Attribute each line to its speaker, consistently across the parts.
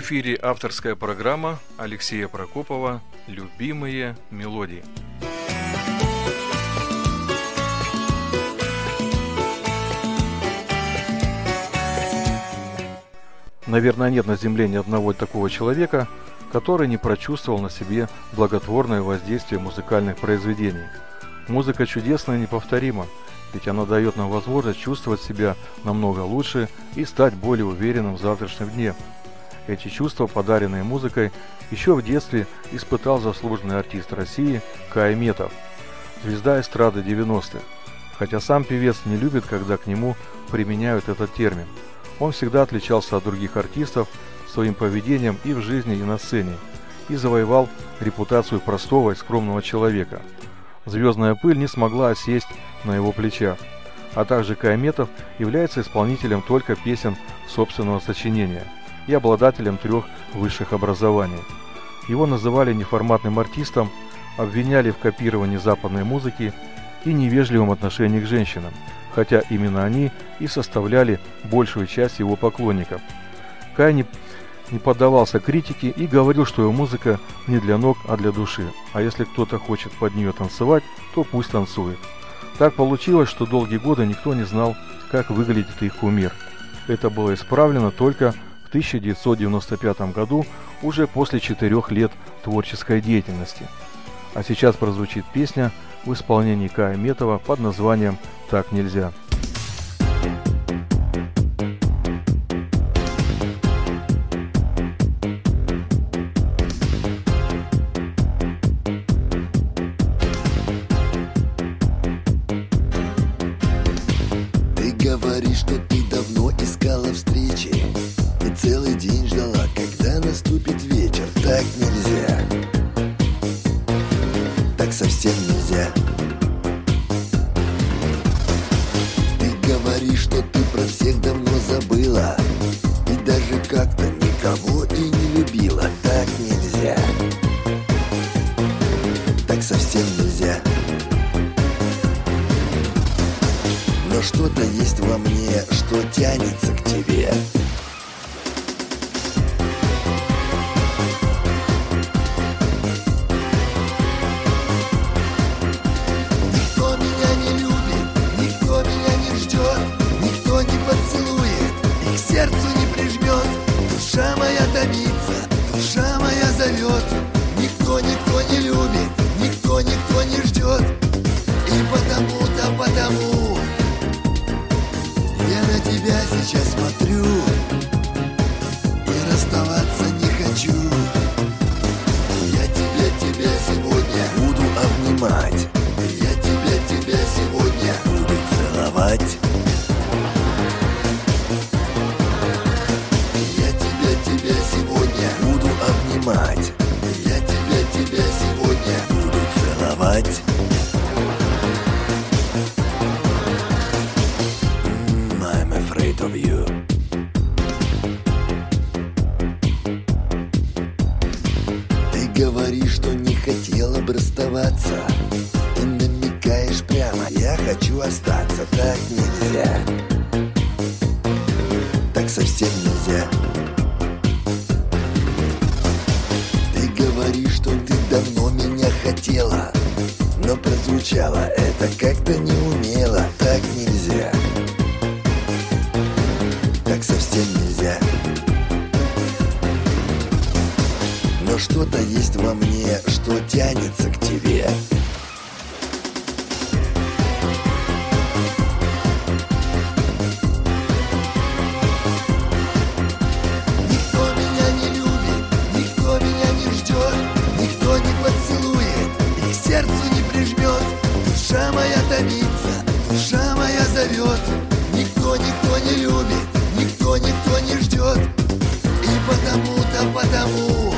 Speaker 1: эфире авторская программа Алексея Прокопова «Любимые мелодии». Наверное, нет на Земле ни одного такого человека, который не прочувствовал на себе благотворное воздействие музыкальных произведений. Музыка чудесна и неповторима, ведь она дает нам возможность чувствовать себя намного лучше и стать более уверенным в завтрашнем дне. Эти чувства, подаренные музыкой, еще в детстве испытал заслуженный артист России Кай Метов, звезда эстрады 90-х. Хотя сам певец не любит, когда к нему применяют этот термин – он всегда отличался от других артистов своим поведением и в жизни, и на сцене, и завоевал репутацию простого и скромного человека. Звездная пыль не смогла осесть на его плечах, а также Кайметов является исполнителем только песен собственного сочинения и обладателем трех высших образований. Его называли неформатным артистом, обвиняли в копировании западной музыки и невежливом отношении к женщинам – хотя именно они и составляли большую часть его поклонников. Кай не, поддавался критике и говорил, что его музыка не для ног, а для души, а если кто-то хочет под нее танцевать, то пусть танцует. Так получилось, что долгие годы никто не знал, как выглядит их кумир. Это было исправлено только 1995 году, уже после четырех лет творческой деятельности. А сейчас прозвучит песня в исполнении Кая Метова под названием так нельзя.
Speaker 2: Расставаться И намекаешь прямо, я хочу остаться Так нельзя зовет Никто, никто не любит никто, никто не ждет. И потому-то, потому.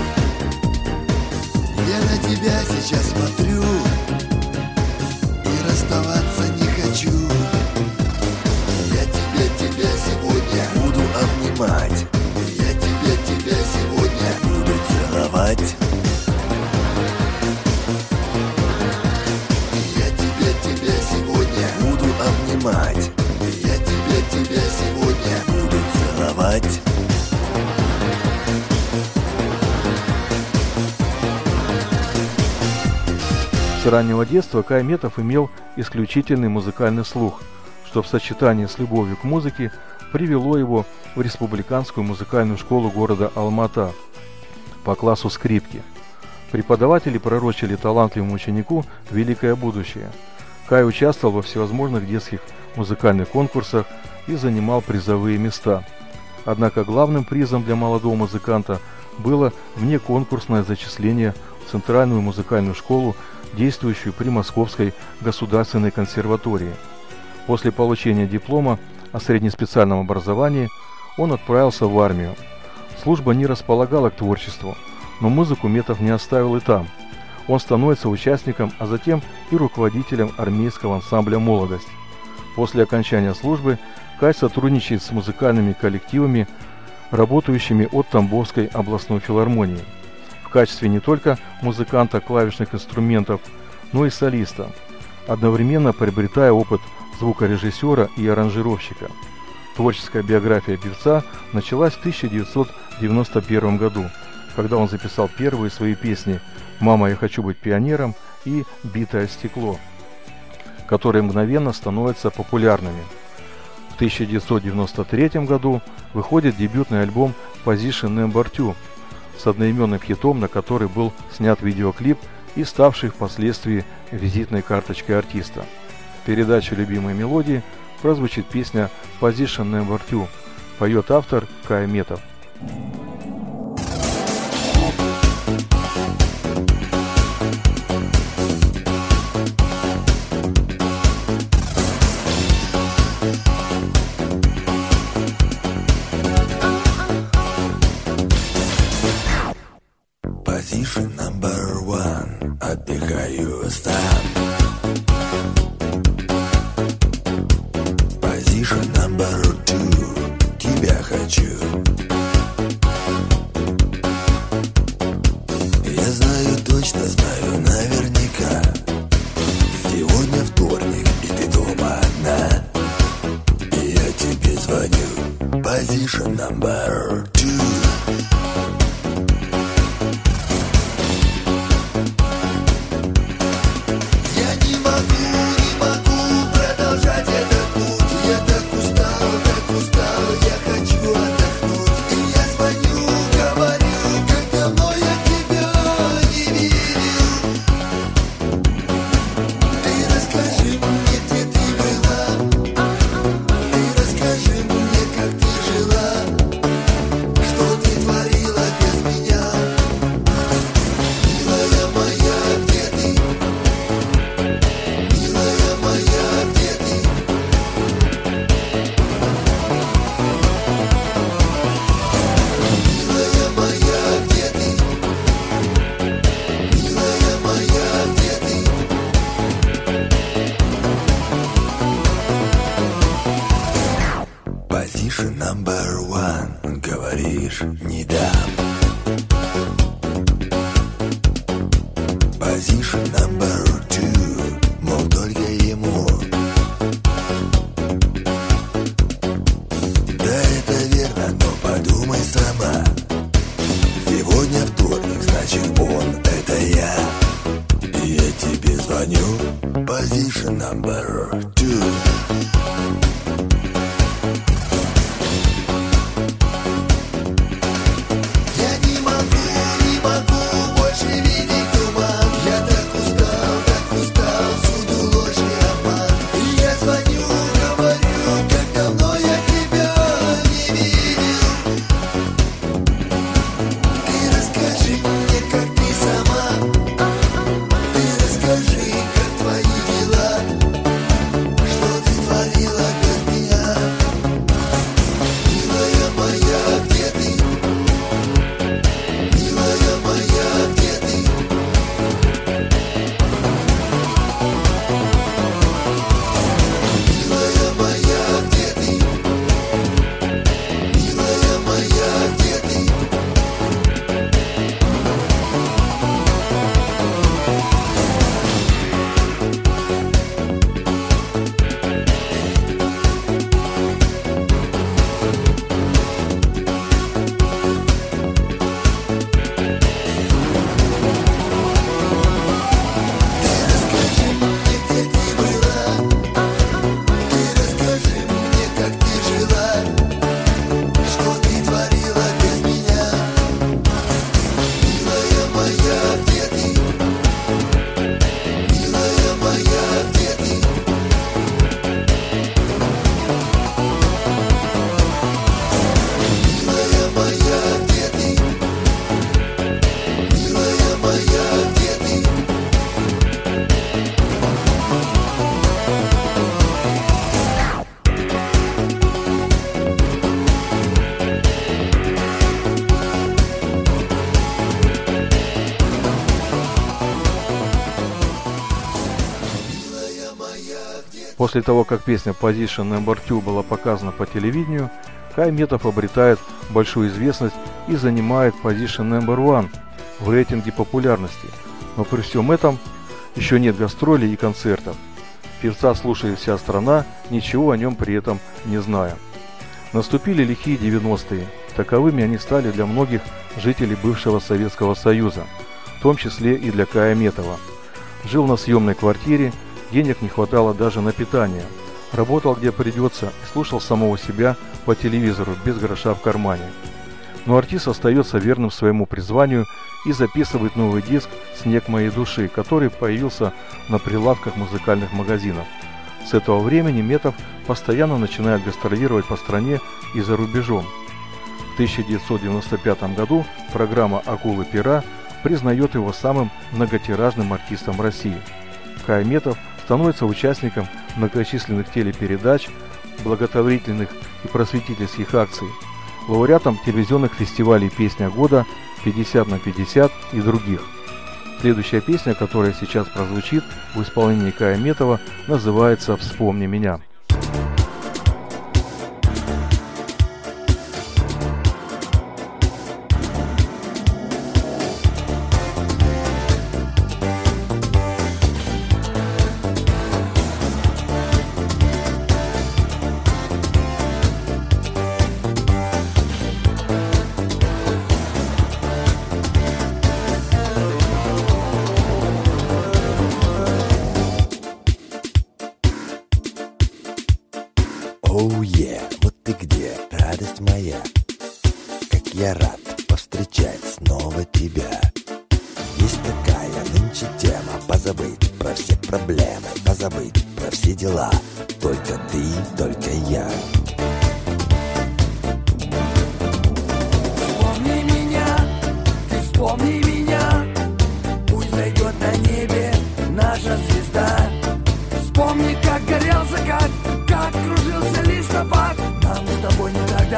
Speaker 2: Я на тебя сейчас смотрю
Speaker 1: раннего детства Кай Метов имел исключительный музыкальный слух, что в сочетании с любовью к музыке привело его в республиканскую музыкальную школу города Алмата по классу скрипки. Преподаватели пророчили талантливому ученику великое будущее. Кай участвовал во всевозможных детских музыкальных конкурсах и занимал призовые места. Однако главным призом для молодого музыканта было внеконкурсное зачисление в Центральную музыкальную школу действующую при Московской государственной консерватории. После получения диплома о среднеспециальном образовании он отправился в армию. Служба не располагала к творчеству, но музыку Метов не оставил и там. Он становится участником, а затем и руководителем армейского ансамбля «Молодость». После окончания службы Кай сотрудничает с музыкальными коллективами, работающими от Тамбовской областной филармонии – качестве не только музыканта клавишных инструментов, но и солиста, одновременно приобретая опыт звукорежиссера и аранжировщика. Творческая биография певца началась в 1991 году, когда он записал первые свои песни «Мама, я хочу быть пионером» и «Битое стекло», которые мгновенно становятся популярными. В 1993 году выходит дебютный альбом «Position Number 2», с одноименным хитом, на который был снят видеоклип и ставший впоследствии визитной карточкой артиста. В передаче «Любимые мелодии» прозвучит песня «Position Number 2», поет автор Кай Метов.
Speaker 2: Скажи, как твои дела, что
Speaker 1: После того, как песня Position Number 2 была показана по телевидению, Кай Метов обретает большую известность и занимает Position Number 1 в рейтинге популярности. Но при всем этом еще нет гастролей и концертов. Певца слушает вся страна, ничего о нем при этом не зная. Наступили лихие 90-е. Таковыми они стали для многих жителей бывшего Советского Союза, в том числе и для Кая Метова. Жил на съемной квартире, денег не хватало даже на питание. Работал где придется и слушал самого себя по телевизору без гроша в кармане. Но артист остается верным своему призванию и записывает новый диск «Снег моей души», который появился на прилавках музыкальных магазинов. С этого времени Метов постоянно начинает гастролировать по стране и за рубежом. В 1995 году программа «Акулы пера» признает его самым многотиражным артистом России. Кай Метов становится участником многочисленных телепередач, благотворительных и просветительских акций, лауреатом телевизионных фестивалей «Песня года», «50 на 50» и других. Следующая песня, которая сейчас прозвучит в исполнении Кая Метова, называется «Вспомни меня».
Speaker 2: Оу, е, вот ты где, радость моя. Как я рад повстречать снова тебя. Есть такая нынче тема Позабыть про все проблемы Позабыть про все дела. Только ты, только я.
Speaker 3: Вспомни меня, ты вспомни меня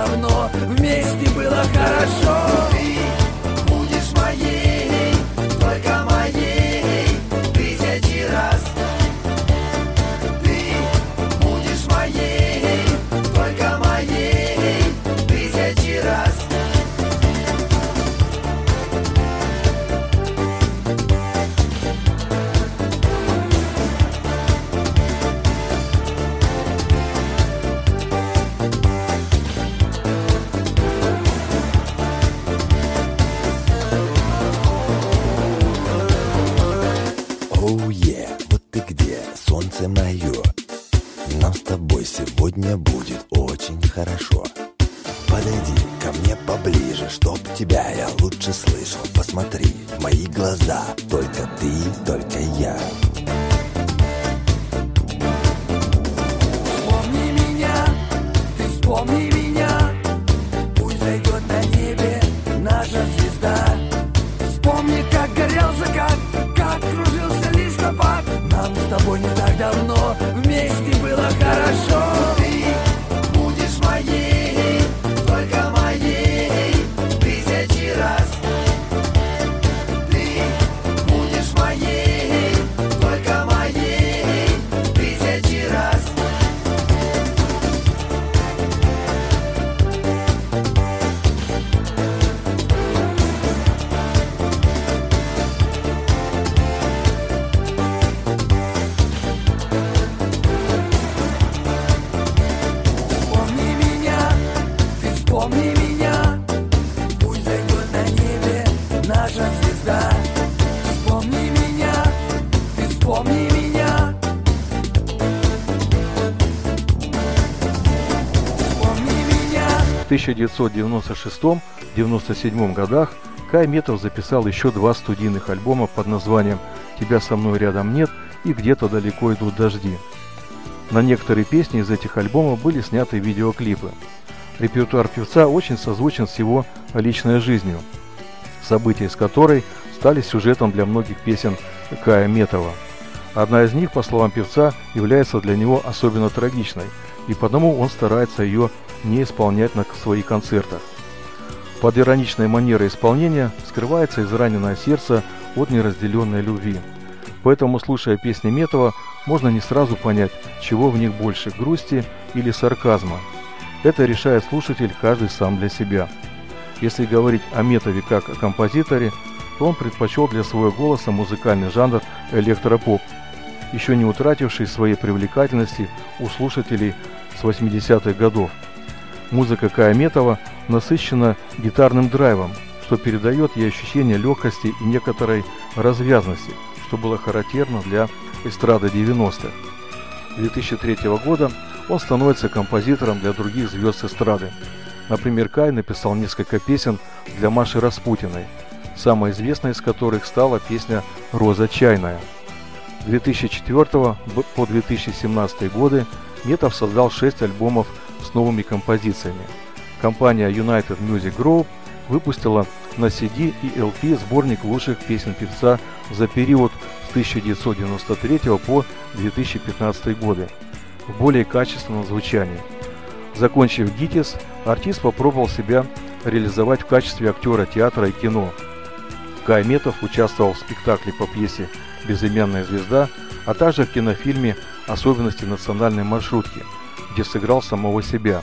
Speaker 3: давно. Вместе было хорошо. Ты
Speaker 1: 1996-97 годах Кай Метов записал еще два студийных альбома под названием «Тебя со мной рядом нет» и «Где-то далеко идут дожди». На некоторые песни из этих альбомов были сняты видеоклипы. Репертуар певца очень созвучен с его личной жизнью, события из которой стали сюжетом для многих песен Кая Метова. Одна из них, по словам певца, является для него особенно трагичной, и потому он старается ее не исполнять на своих концертах. Под ироничной манерой исполнения скрывается израненное сердце от неразделенной любви. Поэтому, слушая песни Метова, можно не сразу понять, чего в них больше – грусти или сарказма. Это решает слушатель каждый сам для себя. Если говорить о Метове как о композиторе, то он предпочел для своего голоса музыкальный жанр электропоп, еще не утративший своей привлекательности у слушателей с 80-х годов. Музыка Кая Метова насыщена гитарным драйвом, что передает ей ощущение легкости и некоторой развязности, что было характерно для эстрады 90-х. 2003 года он становится композитором для других звезд эстрады. Например, Кай написал несколько песен для Маши Распутиной, самой известной из которых стала песня «Роза чайная». 2004 по 2017 годы Метов создал 6 альбомов с новыми композициями. Компания United Music Group выпустила на CD и LP сборник лучших песен певца за период с 1993 по 2015 годы в более качественном звучании. Закончив ГИТИС, артист попробовал себя реализовать в качестве актера театра и кино. Кай Метов участвовал в спектакле по пьесе «Безымянная звезда», а также в кинофильме «Особенности национальной маршрутки», где сыграл самого себя.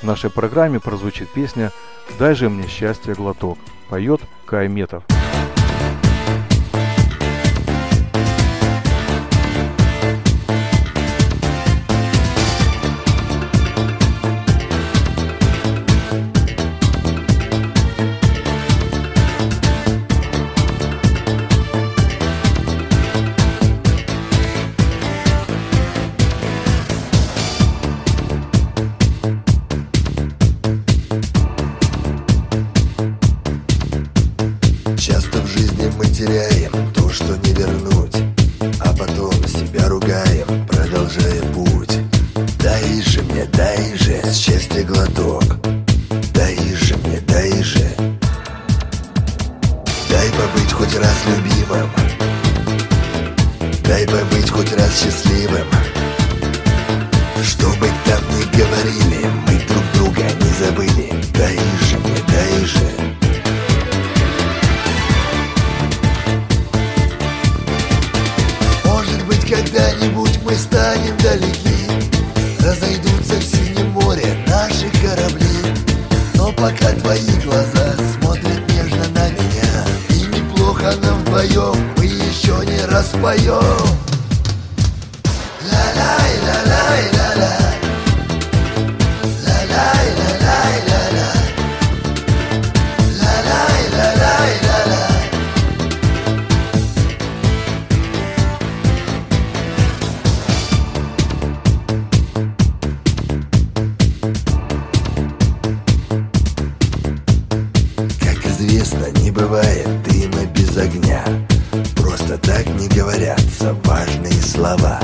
Speaker 1: В нашей программе прозвучит песня «Дай же мне счастье глоток», поет Кай Метов.
Speaker 2: быть там не говорили. Мы друг друга не забыли. Дай же мне, дай же. Может быть когда-нибудь мы станем далеки. Разойдутся в синем море наши корабли. Но пока твои глаза смотрят нежно на меня И неплохо нам вдвоем мы еще не распоем. не говорятся важные слова.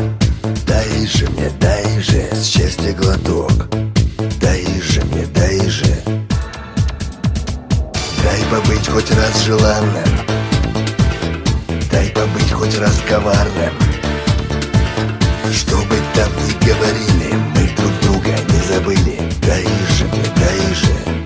Speaker 2: Дай же мне, дай же, с счастья глоток. Дай же мне, дай же. Дай побыть хоть раз желанным. Дай побыть хоть раз коварным. Что бы там ни говорили, мы друг друга не забыли. Дай же мне, дай же.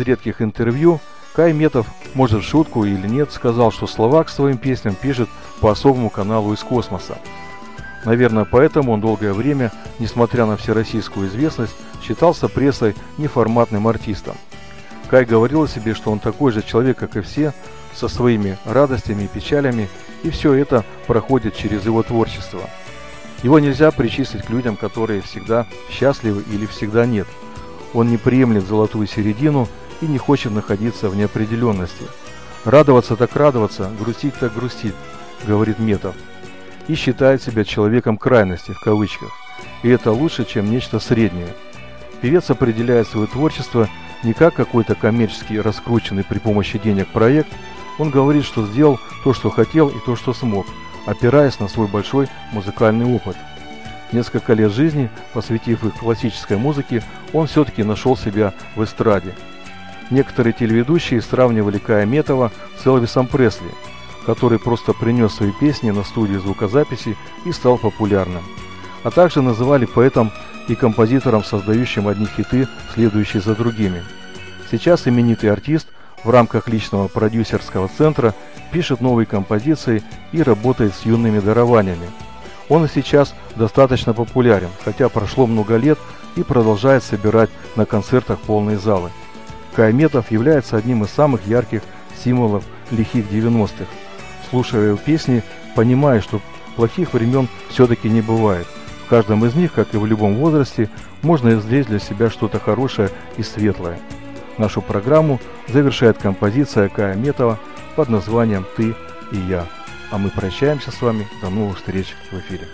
Speaker 1: из редких интервью Кай Метов, может в шутку или нет, сказал, что слова к своим песням пишет по особому каналу из космоса. Наверное, поэтому он долгое время, несмотря на всероссийскую известность, считался прессой неформатным артистом. Кай говорил о себе, что он такой же человек, как и все, со своими радостями и печалями, и все это проходит через его творчество. Его нельзя причислить к людям, которые всегда счастливы или всегда нет. Он не приемлет золотую середину и не хочет находиться в неопределенности. Радоваться так радоваться, грустить так грустить, говорит Метов. И считает себя человеком крайности, в кавычках. И это лучше, чем нечто среднее. Певец определяет свое творчество не как какой-то коммерческий раскрученный при помощи денег проект, он говорит, что сделал то, что хотел и то, что смог, опираясь на свой большой музыкальный опыт. Несколько лет жизни, посвятив их классической музыке, он все-таки нашел себя в эстраде. Некоторые телеведущие сравнивали Кая Метова с Элвисом Пресли, который просто принес свои песни на студию звукозаписи и стал популярным. А также называли поэтом и композитором, создающим одни хиты, следующие за другими. Сейчас именитый артист – в рамках личного продюсерского центра пишет новые композиции и работает с юными дарованиями. Он и сейчас достаточно популярен, хотя прошло много лет и продолжает собирать на концертах полные залы. Кайметов является одним из самых ярких символов лихих 90-х. Слушая его песни, понимая, что плохих времен все-таки не бывает. В каждом из них, как и в любом возрасте, можно извлечь для себя что-то хорошее и светлое. Нашу программу завершает композиция Кая Метова под названием «Ты и я». А мы прощаемся с вами. До новых встреч в эфире.